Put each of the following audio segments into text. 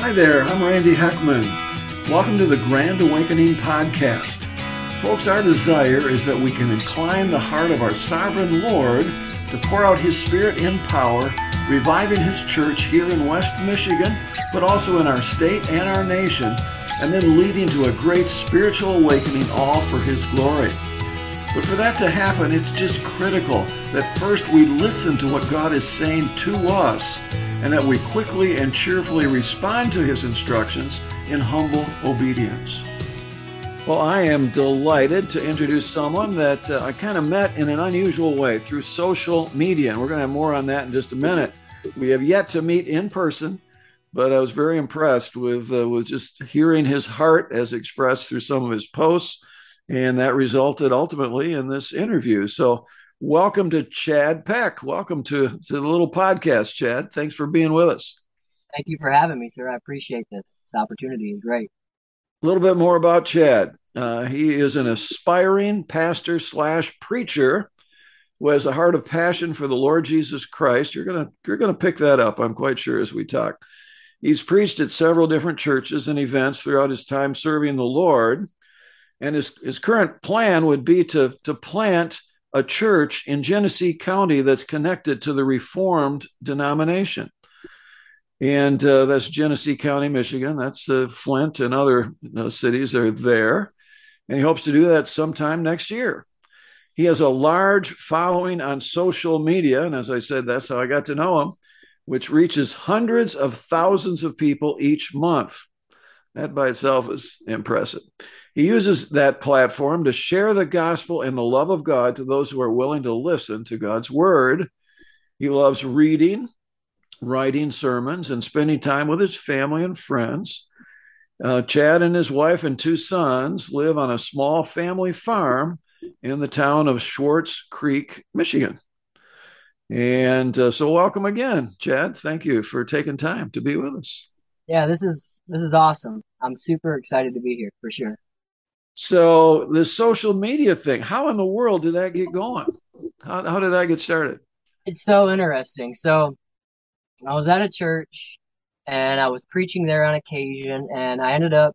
Hi there, I'm Randy Heckman. Welcome to the Grand Awakening Podcast. Folks, our desire is that we can incline the heart of our sovereign Lord to pour out His Spirit in power, reviving His church here in West Michigan, but also in our state and our nation, and then leading to a great spiritual awakening, all for His glory. But for that to happen, it's just critical that first we listen to what God is saying to us and that we quickly and cheerfully respond to his instructions in humble obedience. Well, I am delighted to introduce someone that uh, I kind of met in an unusual way through social media, and we're going to have more on that in just a minute. We have yet to meet in person, but I was very impressed with uh, with just hearing his heart as expressed through some of his posts, and that resulted ultimately in this interview. So welcome to Chad Peck. Welcome to, to the little podcast, Chad. Thanks for being with us. Thank you for having me, sir. I appreciate this. This opportunity is great. A little bit more about Chad. Uh, he is an aspiring pastor slash preacher who has a heart of passion for the Lord Jesus Christ. You're gonna you're gonna pick that up, I'm quite sure, as we talk. He's preached at several different churches and events throughout his time serving the Lord. And his, his current plan would be to, to plant a church in Genesee County that's connected to the Reformed denomination. And uh, that's Genesee County, Michigan. That's uh, Flint and other cities are there. And he hopes to do that sometime next year. He has a large following on social media. And as I said, that's how I got to know him, which reaches hundreds of thousands of people each month. That by itself is impressive. He uses that platform to share the gospel and the love of God to those who are willing to listen to God's word. He loves reading, writing sermons, and spending time with his family and friends. Uh, Chad and his wife and two sons live on a small family farm in the town of Swartz Creek, Michigan. And uh, so, welcome again, Chad. Thank you for taking time to be with us. Yeah, this is this is awesome. I'm super excited to be here for sure. So the social media thing, how in the world did that get going? How, how did that get started? It's so interesting. So I was at a church and I was preaching there on occasion and I ended up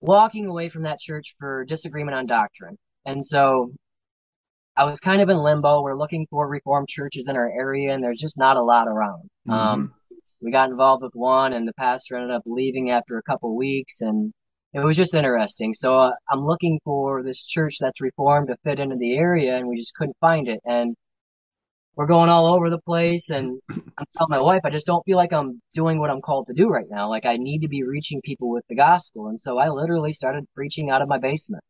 walking away from that church for disagreement on doctrine. And so I was kind of in limbo. We're looking for reformed churches in our area and there's just not a lot around. Mm-hmm. Um, we got involved with one and the pastor ended up leaving after a couple weeks and it was just interesting. So uh, I'm looking for this church that's reformed to fit into the area, and we just couldn't find it. And we're going all over the place, and I'm telling my wife, I just don't feel like I'm doing what I'm called to do right now. Like I need to be reaching people with the gospel, and so I literally started preaching out of my basement.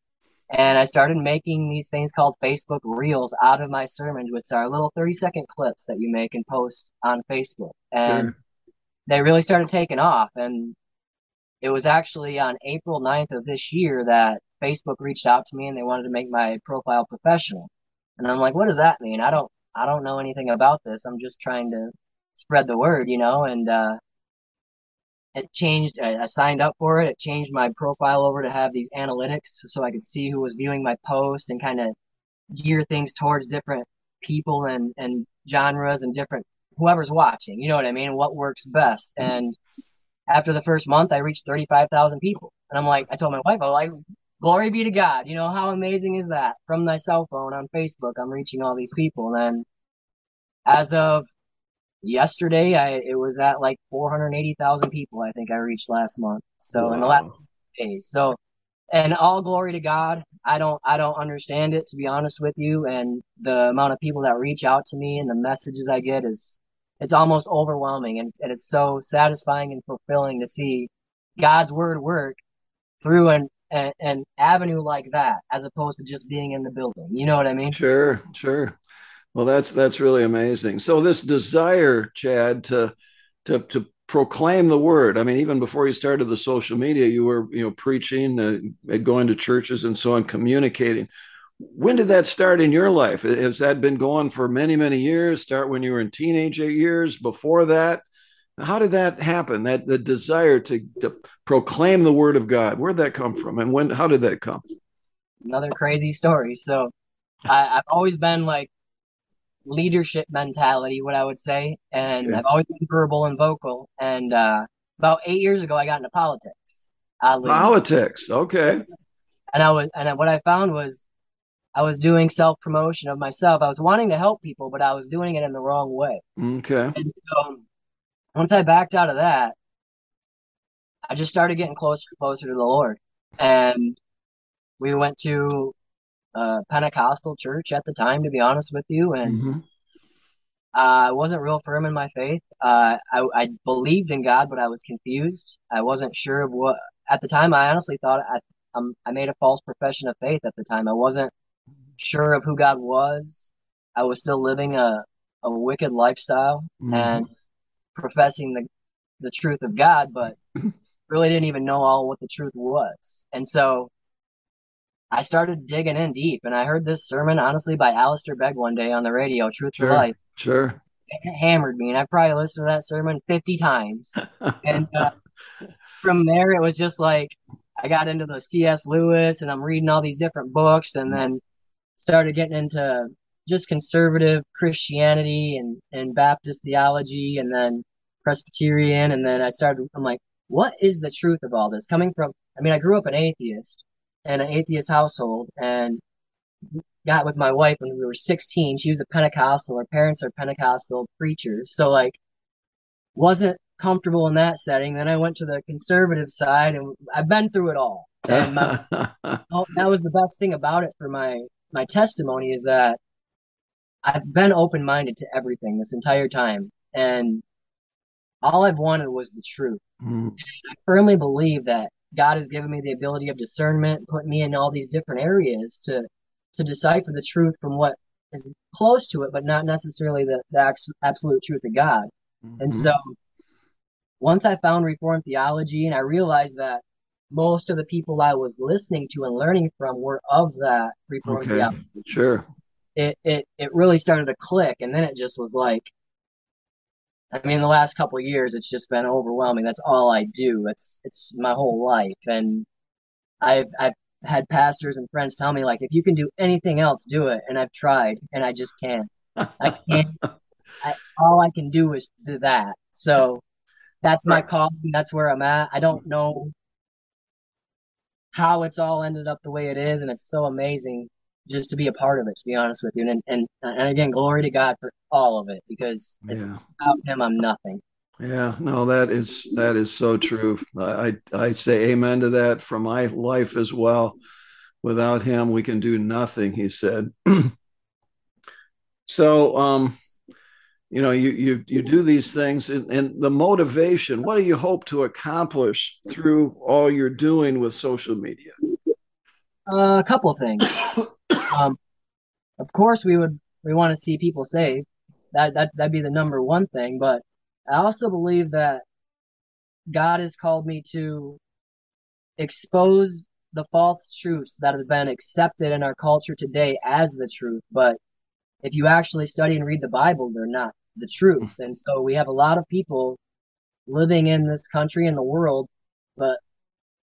And I started making these things called Facebook Reels out of my sermons, which are little 30 second clips that you make and post on Facebook. And sure. They really started taking off. And it was actually on April 9th of this year that Facebook reached out to me and they wanted to make my profile professional. And I'm like, what does that mean? I don't, I don't know anything about this. I'm just trying to spread the word, you know, and, uh, it changed. I signed up for it. It changed my profile over to have these analytics so I could see who was viewing my post and kind of gear things towards different people and, and genres and different whoever's watching. You know what I mean? What works best. And after the first month, I reached 35,000 people. And I'm like, I told my wife, I'm like, glory be to God. You know, how amazing is that? From my cell phone on Facebook, I'm reaching all these people. And then as of yesterday, I, it was at like 480,000 people, I think I reached last month. So wow. in the last days. So, and all glory to God. I don't, I don't understand it to be honest with you. And the amount of people that reach out to me and the messages I get is it's almost overwhelming and, and it's so satisfying and fulfilling to see God's word work through an, an, an avenue like that as opposed to just being in the building. You know what I mean? Sure, sure. Well, that's that's really amazing. So this desire, Chad, to to to proclaim the word. I mean, even before you started the social media, you were you know preaching, uh, going to churches, and so on, communicating when did that start in your life? Has that been going for many, many years? Start when you were in teenager years? Before that? How did that happen? That the desire to, to proclaim the word of God. Where'd that come from? And when? How did that come? Another crazy story. So, I, have always been like leadership mentality, what I would say, and okay. I've always been verbal and vocal. And uh, about eight years ago, I got into politics. Oddly. Politics, okay. And I was, and what I found was, I was doing self promotion of myself. I was wanting to help people, but I was doing it in the wrong way. Okay. And so, once I backed out of that, I just started getting closer and closer to the Lord. And we went to a Pentecostal church at the time, to be honest with you. And mm-hmm. I wasn't real firm in my faith. Uh, I, I, believed in God, but I was confused. I wasn't sure of what, at the time, I honestly thought I, um, I made a false profession of faith at the time. I wasn't sure of who God was. I was still living a, a wicked lifestyle mm-hmm. and professing the, the truth of God, but really didn't even know all what the truth was. And so I started digging in deep and I heard this sermon, honestly, by Alistair Begg one day on the radio, Truth sure, for Life. Sure. It hammered me. And I probably listened to that sermon 50 times. and uh, from there, it was just like I got into the C.S. Lewis and I'm reading all these different books and then started getting into just conservative Christianity and, and Baptist theology and then Presbyterian. And then I started, I'm like, what is the truth of all this? Coming from, I mean, I grew up an atheist in an atheist household and got with my wife when we were 16. She was a Pentecostal. Her parents are Pentecostal preachers. So, like, wasn't comfortable in that setting. Then I went to the conservative side and I've been through it all. And my, oh, uh, that was the best thing about it for my, my testimony is that I've been open minded to everything this entire time. And all I've wanted was the truth. Mm. I firmly believe that God has given me the ability of discernment, put me in all these different areas to to decipher the truth from what is close to it, but not necessarily the, the absolute truth of God. Mm-hmm. And so once I found Reformed theology and I realized that most of the people I was listening to and learning from were of that Reformed okay. theology. Sure. It, it it really started to click and then it just was like I mean, the last couple years, it's just been overwhelming. That's all I do. It's it's my whole life, and I've I've had pastors and friends tell me like, if you can do anything else, do it. And I've tried, and I just can't. I can't. I, all I can do is do that. So that's my calling. That's where I'm at. I don't mm. know how it's all ended up the way it is, and it's so amazing just to be a part of it, to be honest with you. And and and again, glory to God for all of it because it's yeah. without Him, I'm nothing. Yeah, no, that is that is so true. I I say amen to that for my life as well. Without Him, we can do nothing. He said. so, um, you know, you you you do these things, and, and the motivation. What do you hope to accomplish through all you're doing with social media? Uh, a couple things. Um, of course, we would we want to see people saved. That that that'd be the number one thing. But I also believe that God has called me to expose the false truths that have been accepted in our culture today as the truth. But if you actually study and read the Bible, they're not the truth. And so we have a lot of people living in this country and the world, but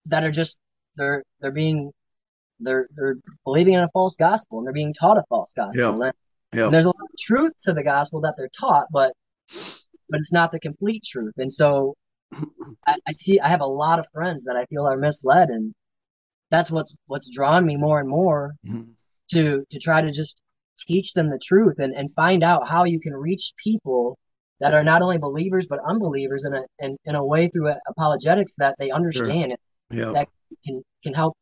that are just they're they're being they're they're believing in a false gospel and they're being taught a false gospel. Yeah. yeah. And there's a lot of truth to the gospel that they're taught, but but it's not the complete truth. And so I, I see I have a lot of friends that I feel are misled, and that's what's what's drawn me more and more mm-hmm. to to try to just teach them the truth and, and find out how you can reach people that are not only believers but unbelievers in a in, in a way through uh, apologetics that they understand sure. yeah. that can can help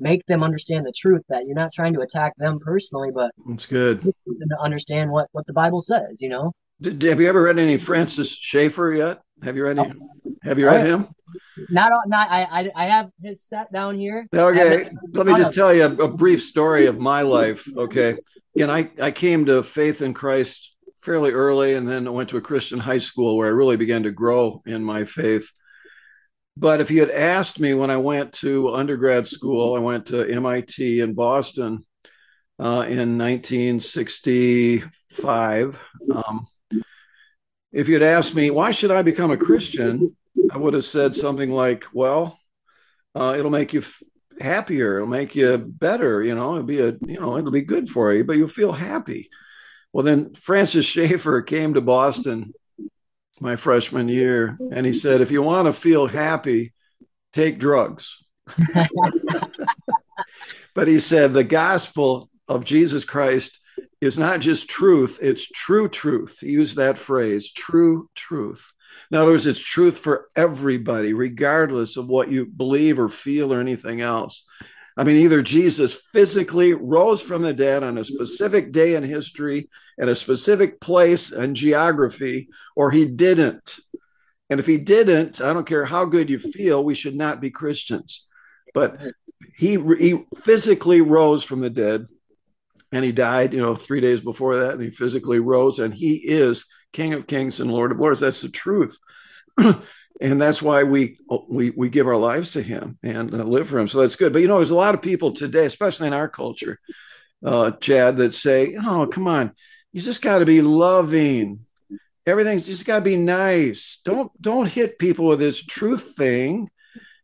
make them understand the truth that you're not trying to attack them personally, but it's good to understand what what the Bible says. You know. Did, have you ever read any Francis Schaeffer yet? Have you read any? Have you read oh, him? Not, not. I, I, I have his set down here. Okay, let me just tell you a, a brief story of my life. Okay, again, I I came to faith in Christ fairly early, and then I went to a Christian high school where I really began to grow in my faith. But if you had asked me when I went to undergrad school, I went to MIT in Boston uh, in 1965. Um, if you'd asked me, why should I become a Christian? I would have said something like, well, uh, it'll make you happier. It'll make you better. You know, it'll be a, you know, it'll be good for you, but you'll feel happy. Well, then Francis Schaeffer came to Boston my freshman year, and he said, "If you want to feel happy, take drugs." but he said the gospel of Jesus Christ is not just truth, it's true truth. He used that phrase, true truth. In other words, it's truth for everybody, regardless of what you believe or feel or anything else. I mean, either Jesus physically rose from the dead on a specific day in history, at a specific place and geography, or he didn't. And if he didn't, I don't care how good you feel, we should not be Christians. But he, he physically rose from the dead and he died, you know, three days before that, and he physically rose, and he is King of Kings and Lord of Lords. That's the truth. and that's why we we we give our lives to him and uh, live for him. So that's good. But you know, there's a lot of people today, especially in our culture, uh, Chad, that say, "Oh, come on, you just got to be loving. Everything's just got to be nice. Don't don't hit people with this truth thing.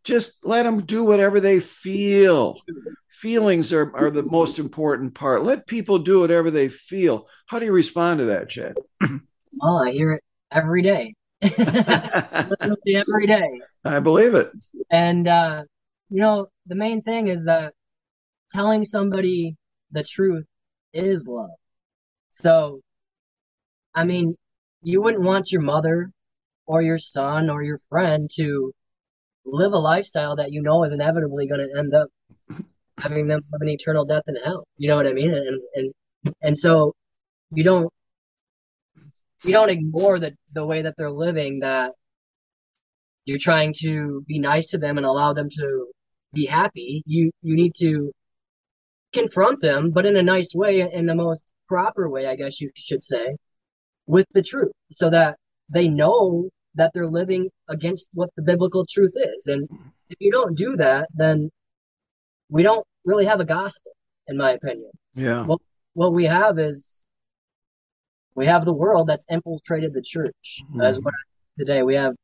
Just let them do whatever they feel. Feelings are are the most important part. Let people do whatever they feel. How do you respond to that, Chad? Well, I hear it every day. Every day. I believe it. And uh, you know, the main thing is that telling somebody the truth is love. So, I mean, you wouldn't want your mother or your son or your friend to live a lifestyle that you know is inevitably going to end up having them have an eternal death in hell. You know what I mean? And and and so you don't you don't ignore the the way that they're living that you're trying to be nice to them and allow them to be happy. You you need to confront them but in a nice way in the most proper way i guess you should say with the truth so that they know that they're living against what the biblical truth is. And if you don't do that then we don't really have a gospel in my opinion. Yeah. What, what we have is we have the world that's infiltrated the church. Mm-hmm. As what today we have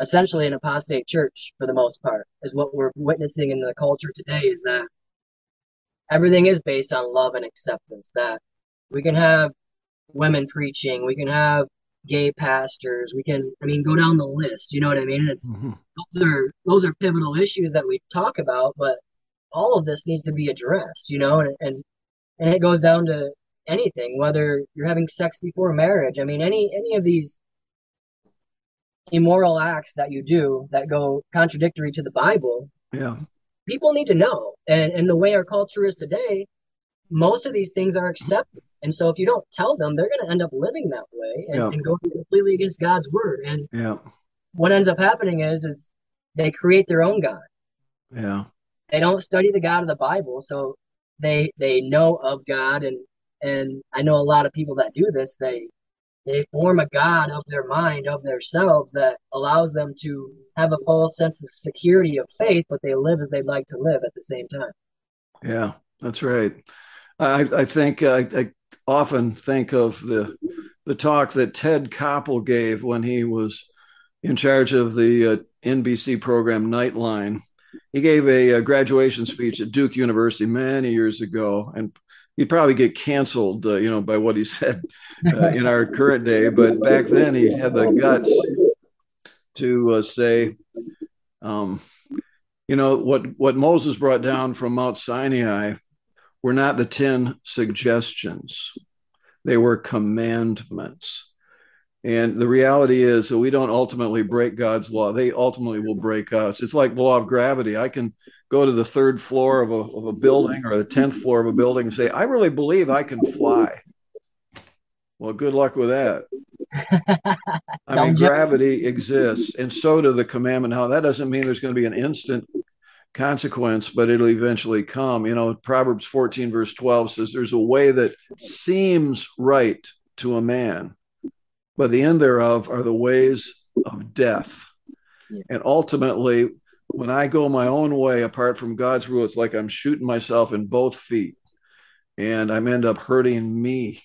essentially an apostate church for the most part is what we're witnessing in the culture today is that everything is based on love and acceptance that we can have women preaching we can have gay pastors we can i mean go down the list you know what i mean it's mm-hmm. those are those are pivotal issues that we talk about but all of this needs to be addressed you know and and, and it goes down to anything, whether you're having sex before marriage. I mean, any any of these immoral acts that you do that go contradictory to the Bible. Yeah. People need to know. And and the way our culture is today, most of these things are accepted. And so if you don't tell them, they're going to end up living that way and, yeah. and going completely against God's word. And yeah. what ends up happening is is they create their own God. Yeah. They don't study the God of the Bible, so they they know of God and and I know a lot of people that do this, they they form a god of their mind, of themselves that allows them to have a false sense of security of faith, but they live as they'd like to live at the same time. Yeah, that's right. I, I think I, I often think of the the talk that Ted Koppel gave when he was in charge of the uh, NBC program Nightline. He gave a, a, graduation speech at Duke University many years ago, and he'd probably get canceled, uh, you know, by what he said uh, in our current day. But back then, he had the guts to uh, say, um, you know, what what Moses brought down from Mount Sinai were not the ten suggestions; they were commandments. And the reality is that we don't ultimately break God's law. They ultimately will break us. It's like the law of gravity. I can go to the third floor of a, of a building or the 10th floor of a building and say, I really believe I can fly. Well, good luck with that. I mean, gravity exists, and so do the commandment. How that doesn't mean there's going to be an instant consequence, but it'll eventually come. You know, Proverbs 14, verse 12 says, There's a way that seems right to a man, but the end thereof are the ways of death. And ultimately, when I go my own way apart from God's rule, it's like I'm shooting myself in both feet and I'm end up hurting me.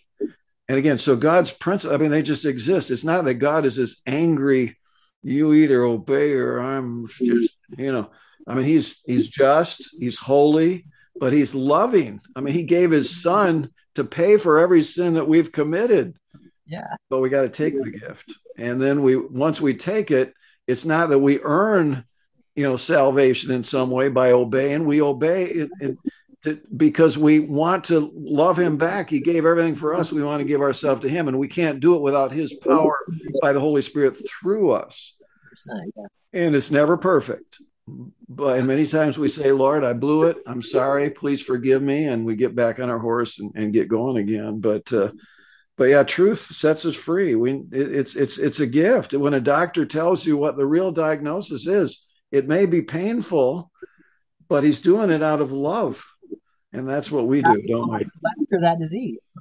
And again, so God's principle, I mean, they just exist. It's not that God is this angry, you either obey or I'm just, you know, I mean, he's he's just, he's holy, but he's loving. I mean, he gave his son to pay for every sin that we've committed. Yeah. But we got to take the gift. And then we once we take it, it's not that we earn, you know, salvation in some way by obeying. We obey it, it to, because we want to love him back. He gave everything for us. We want to give ourselves to him, and we can't do it without his power by the Holy Spirit through us. And it's never perfect. But many times we say, Lord, I blew it. I'm sorry. Please forgive me. And we get back on our horse and, and get going again. But uh, but yeah, truth sets us free. We it, it's it's it's a gift. When a doctor tells you what the real diagnosis is, it may be painful, but he's doing it out of love. And that's what we do, don't we? After that disease.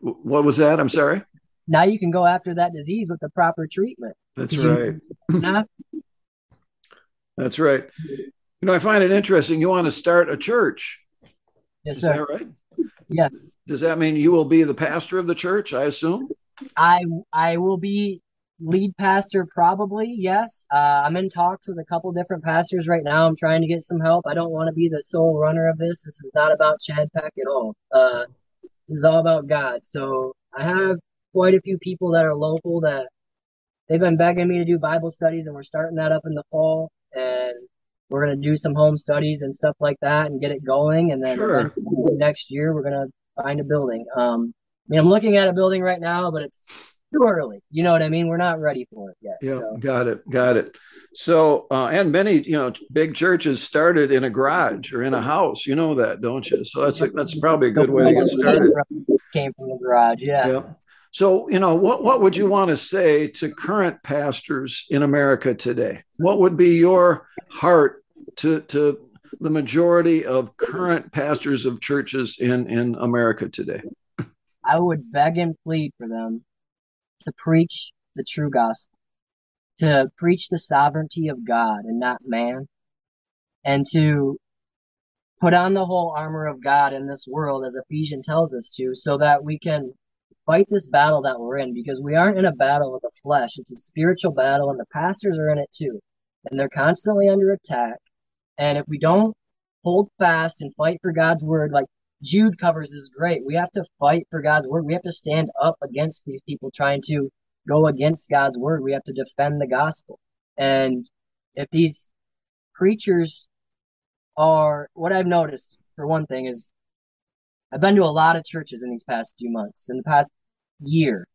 What was that? I'm sorry. Now you can go after that disease with the proper treatment. That's right. That's right. You know, I find it interesting. You want to start a church. Yes, Is sir. that right? Yes. Does that mean you will be the pastor of the church? I assume. I I will be lead pastor probably. Yes. Uh, I'm in talks with a couple different pastors right now. I'm trying to get some help. I don't want to be the sole runner of this. This is not about Chad Peck at all. Uh, this is all about God. So I have quite a few people that are local that they've been begging me to do Bible studies, and we're starting that up in the fall. And we're gonna do some home studies and stuff like that and get it going. And then Sure. next year we're gonna find a building. Um, I mean, I'm looking at a building right now, but it's too early. You know what I mean? We're not ready for it yet. Yeah, So got it, got it. So, uh, and many, you know, big churches started in a garage or in a house. You know that, don't you? So that's a, that's probably a good way to get started. Came from the garage. Yeah. Yeah. So, you know, what what would you want to say to current pastors in America today? What would be your heart to to the majority of current pastors of churches in in America today? I would beg and plead for them to preach the true gospel, to preach the sovereignty of God and not man, and to put on the whole armor of God in this world, as Ephesians tells us to, so that we can fight this battle that we're in, because we aren't in a battle with the flesh. It's a spiritual battle, and the pastors are in it too. And they're constantly under attack. And if we don't hold fast and fight for God's word, like Jude covers is great. We have to fight for God's word. We have to stand up against these people trying to go against God's word. We have to defend the gospel. And if these preachers are what I've noticed, for one thing, is I've been to a lot of churches in these past few months, in the past year,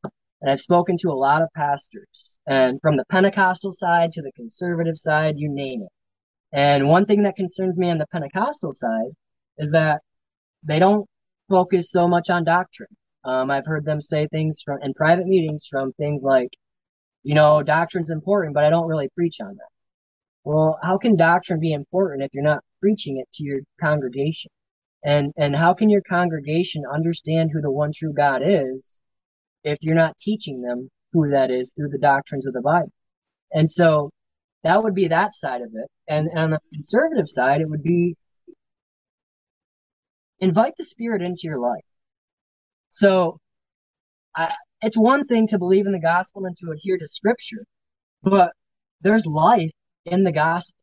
and I've spoken to a lot of pastors, and from the Pentecostal side to the conservative side, you name it. And one thing that concerns me on the Pentecostal side is that they don't focus so much on doctrine. Um, I've heard them say things from in private meetings from things like, you know, doctrine's important, but I don't really preach on that. Well, how can doctrine be important if you're not preaching it to your congregation? And and how can your congregation understand who the one true God is if you're not teaching them who that is through the doctrines of the Bible? And so that would be that side of it. And, and on the conservative side, it would be invite the spirit into your life. So I, it's one thing to believe in the gospel and to adhere to scripture, but there's life in the gospel.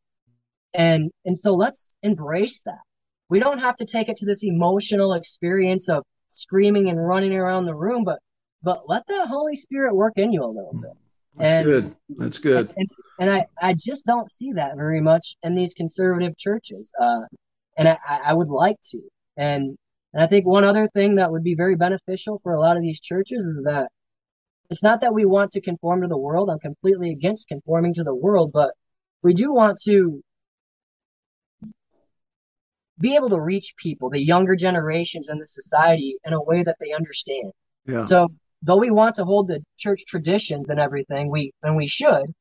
And, and so let's embrace that. We don't have to take it to this emotional experience of screaming and running around the room, but, but let the Holy Spirit work in you a little bit. That's And- good. That's good. And, and I, I just don't see that very much in these conservative churches. Uh, and I, I I would like to. And, and I think one other thing that would be very beneficial for a lot of these churches is that it's not that we want to conform to the world. I'm completely against conforming to the world, but we do want to be able to reach people, the younger generations in the society in a way that they understand. Yeah. So though we want to hold the church traditions and everything, we and we should,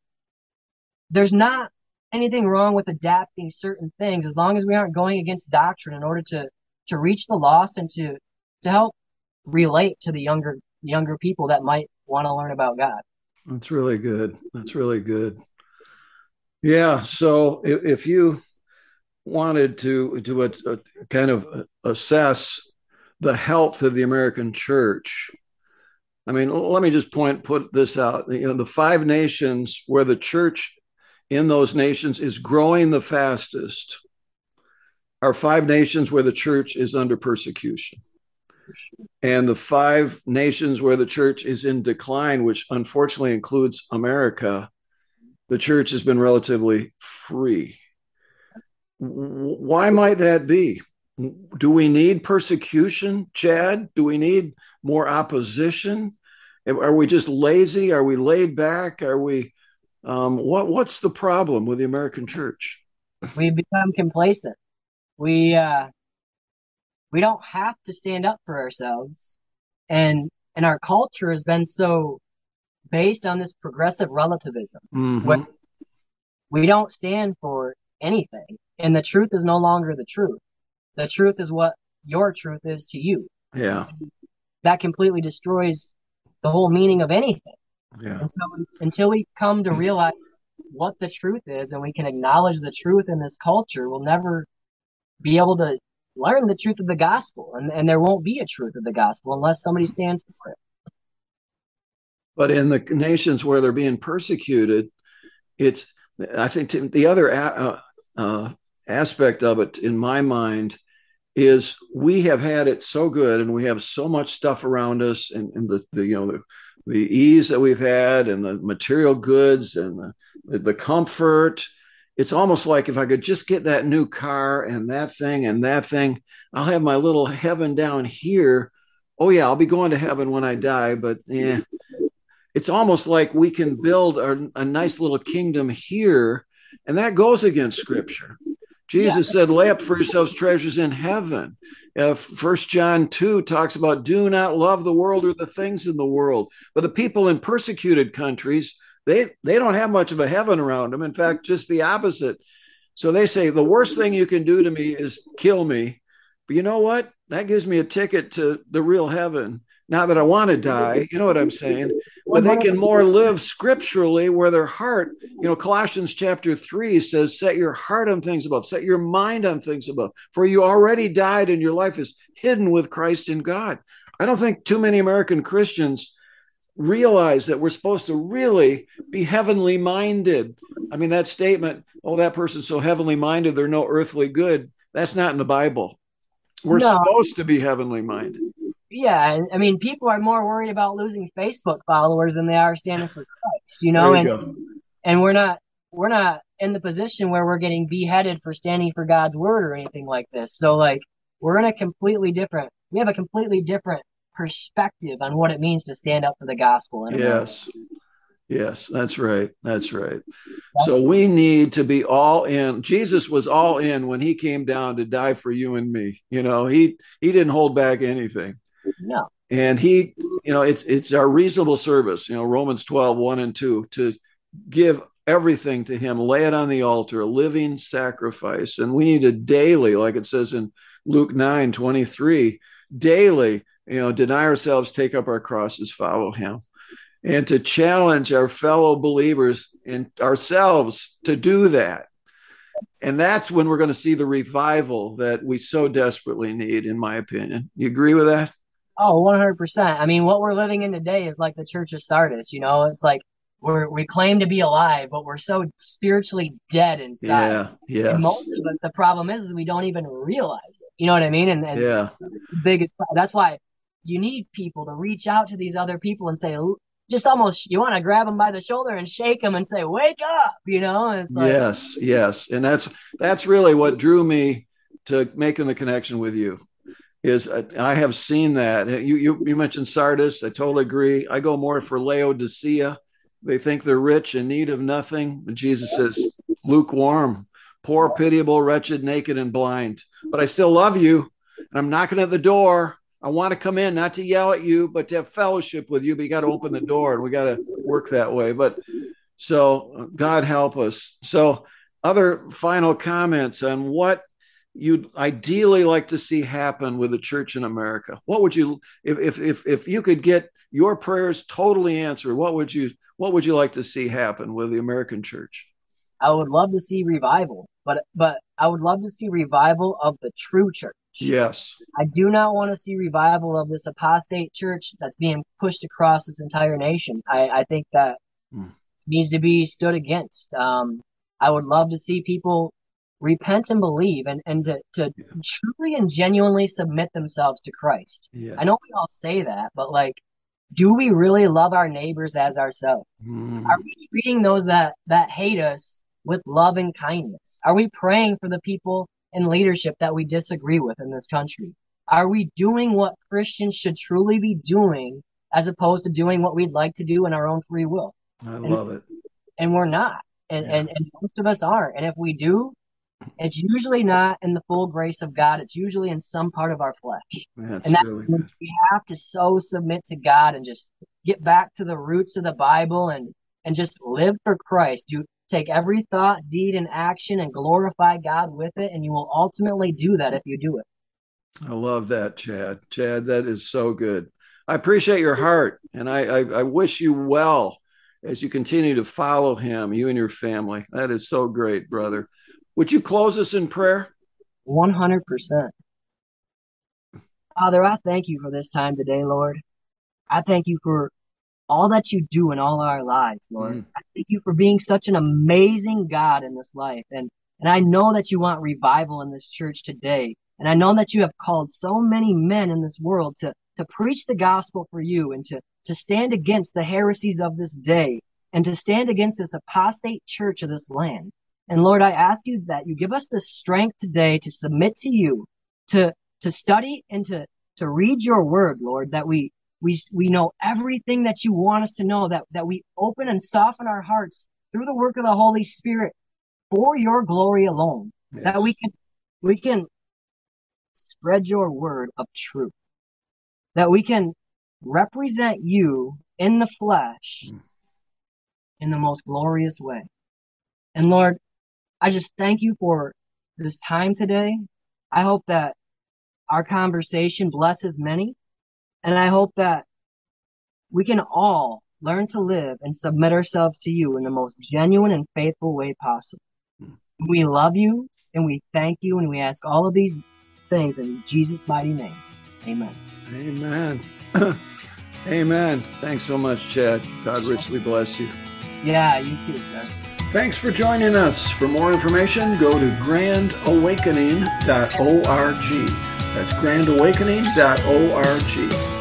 there's not anything wrong with adapting certain things as long as we aren't going against doctrine in order to to reach the lost and to to help relate to the younger younger people that might want to learn about God. That's really good. That's really good. Yeah. So if, if you wanted to to a, a kind of uh, assess the health of the American church, I mean, let me just point put this out. You know, the five nations where the church in those nations is growing the fastest are five nations where the church is under persecution. And the five nations where the church is in decline, which unfortunately includes America, the church has been relatively free. Why might that be? Do we need persecution, Chad? Do we need more opposition? Are we just lazy? Are we laid back? Are we um, what what's the problem with the American church? We become complacent. We uh, we don't have to stand up for ourselves, and and our culture has been so based on this progressive relativism, mm-hmm. where we don't stand for anything, and the truth is no longer the truth. The truth is what your truth is to you. Yeah, that completely destroys the whole meaning of anything. Yeah. And so until we come to realize what the truth is and we can acknowledge the truth in this culture, we'll never be able to learn the truth of the gospel. And, and there won't be a truth of the gospel unless somebody stands for it. But in the nations where they're being persecuted, it's, I think the other uh, uh, aspect of it in my mind is we have had it so good and we have so much stuff around us and, and the, the you know the, the ease that we've had and the material goods and the, the comfort it's almost like if i could just get that new car and that thing and that thing i'll have my little heaven down here oh yeah i'll be going to heaven when i die but yeah it's almost like we can build a, a nice little kingdom here and that goes against scripture Jesus yeah. said, lay up for yourselves treasures in heaven. First uh, John 2 talks about do not love the world or the things in the world. But the people in persecuted countries, they, they don't have much of a heaven around them. In fact, just the opposite. So they say, the worst thing you can do to me is kill me. But you know what? That gives me a ticket to the real heaven. Not that I want to die, you know what I'm saying? But they can more live scripturally where their heart, you know, Colossians chapter 3 says, set your heart on things above, set your mind on things above, for you already died and your life is hidden with Christ in God. I don't think too many American Christians realize that we're supposed to really be heavenly minded. I mean, that statement, oh, that person's so heavenly minded, they're no earthly good. That's not in the Bible. We're no. supposed to be heavenly minded yeah, I mean, people are more worried about losing Facebook followers than they are standing for Christ, you know, you and go. and we're not we're not in the position where we're getting beheaded for standing for God's word or anything like this. So like we're in a completely different we have a completely different perspective on what it means to stand up for the gospel. yes. Yes, that's right. That's right. That's so we need to be all in. Jesus was all in when he came down to die for you and me. You know, he he didn't hold back anything. No. And he, you know, it's it's our reasonable service, you know, Romans 12, 1 and 2, to give everything to him, lay it on the altar, a living sacrifice. And we need to daily, like it says in Luke 9, 23, daily, you know, deny ourselves, take up our crosses, follow him. And to challenge our fellow believers and ourselves to do that. And that's when we're going to see the revival that we so desperately need, in my opinion. You agree with that? Oh, 100%. I mean, what we're living in today is like the church of Sardis, you know? It's like we're, we claim to be alive, but we're so spiritually dead inside. Yeah, yeah. And most of it, the problem is, is we don't even realize it. You know what I mean? And, and yeah. the biggest, that's why you need people to reach out to these other people and say, just almost, you want to grab them by the shoulder and shake them and say, wake up, you know? And it's like, yes, yes. And that's, that's really what drew me to making the connection with you is I have seen that. You, you, you mentioned Sardis. I totally agree. I go more for Laodicea. They think they're rich in need of nothing. But Jesus says, lukewarm, poor, pitiable, wretched, naked, and blind. But I still love you. And I'm knocking at the door. I want to come in, not to yell at you, but to have fellowship with you. But you got to open the door, and we got to work that way. But so God help us. So, other final comments on what you'd ideally like to see happen with the church in America? What would you if if if, if you could get your prayers totally answered, what would you what would you like to see happen with the American church? I would love to see revival, but but I would love to see revival of the true church. Yes. I do not want to see revival of this apostate church that's being pushed across this entire nation. I, I think that hmm. needs to be stood against. Um, I would love to see people repent and believe and, and to, to yeah. truly and genuinely submit themselves to Christ. Yeah. I know we all say that, but like, do we really love our neighbors as ourselves? Mm. Are we treating those that, that hate us with love and kindness? Are we praying for the people in leadership that we disagree with in this country? Are we doing what Christians should truly be doing as opposed to doing what we'd like to do in our own free will? I love it. And we're not. And, yeah. and, and most of us aren't. And if we do, it's usually not in the full grace of God. It's usually in some part of our flesh. That's and that's really we have to so submit to God and just get back to the roots of the Bible and and just live for Christ. Do take every thought, deed, and action and glorify God with it, and you will ultimately do that if you do it. I love that, Chad. Chad, that is so good. I appreciate your heart, and I, I, I wish you well as you continue to follow him, you and your family. That is so great, brother. Would you close us in prayer? 100%. Father, I thank you for this time today, Lord. I thank you for all that you do in all our lives, Lord. Mm. I thank you for being such an amazing God in this life. And, and I know that you want revival in this church today. And I know that you have called so many men in this world to, to preach the gospel for you and to, to stand against the heresies of this day and to stand against this apostate church of this land. And Lord, I ask you that you give us the strength today to submit to you, to, to study and to, to read your word, Lord, that we, we, we know everything that you want us to know, that, that we open and soften our hearts through the work of the Holy Spirit for your glory alone, yes. that we can, we can spread your word of truth, that we can represent you in the flesh mm. in the most glorious way. And Lord, I just thank you for this time today. I hope that our conversation blesses many. And I hope that we can all learn to live and submit ourselves to you in the most genuine and faithful way possible. Hmm. We love you and we thank you and we ask all of these things in Jesus' mighty name. Amen. Amen. Amen. Thanks so much, Chad. God richly bless you. Yeah, you too, Chad. Thanks for joining us. For more information, go to grandawakening.org. That's grandawakening.org.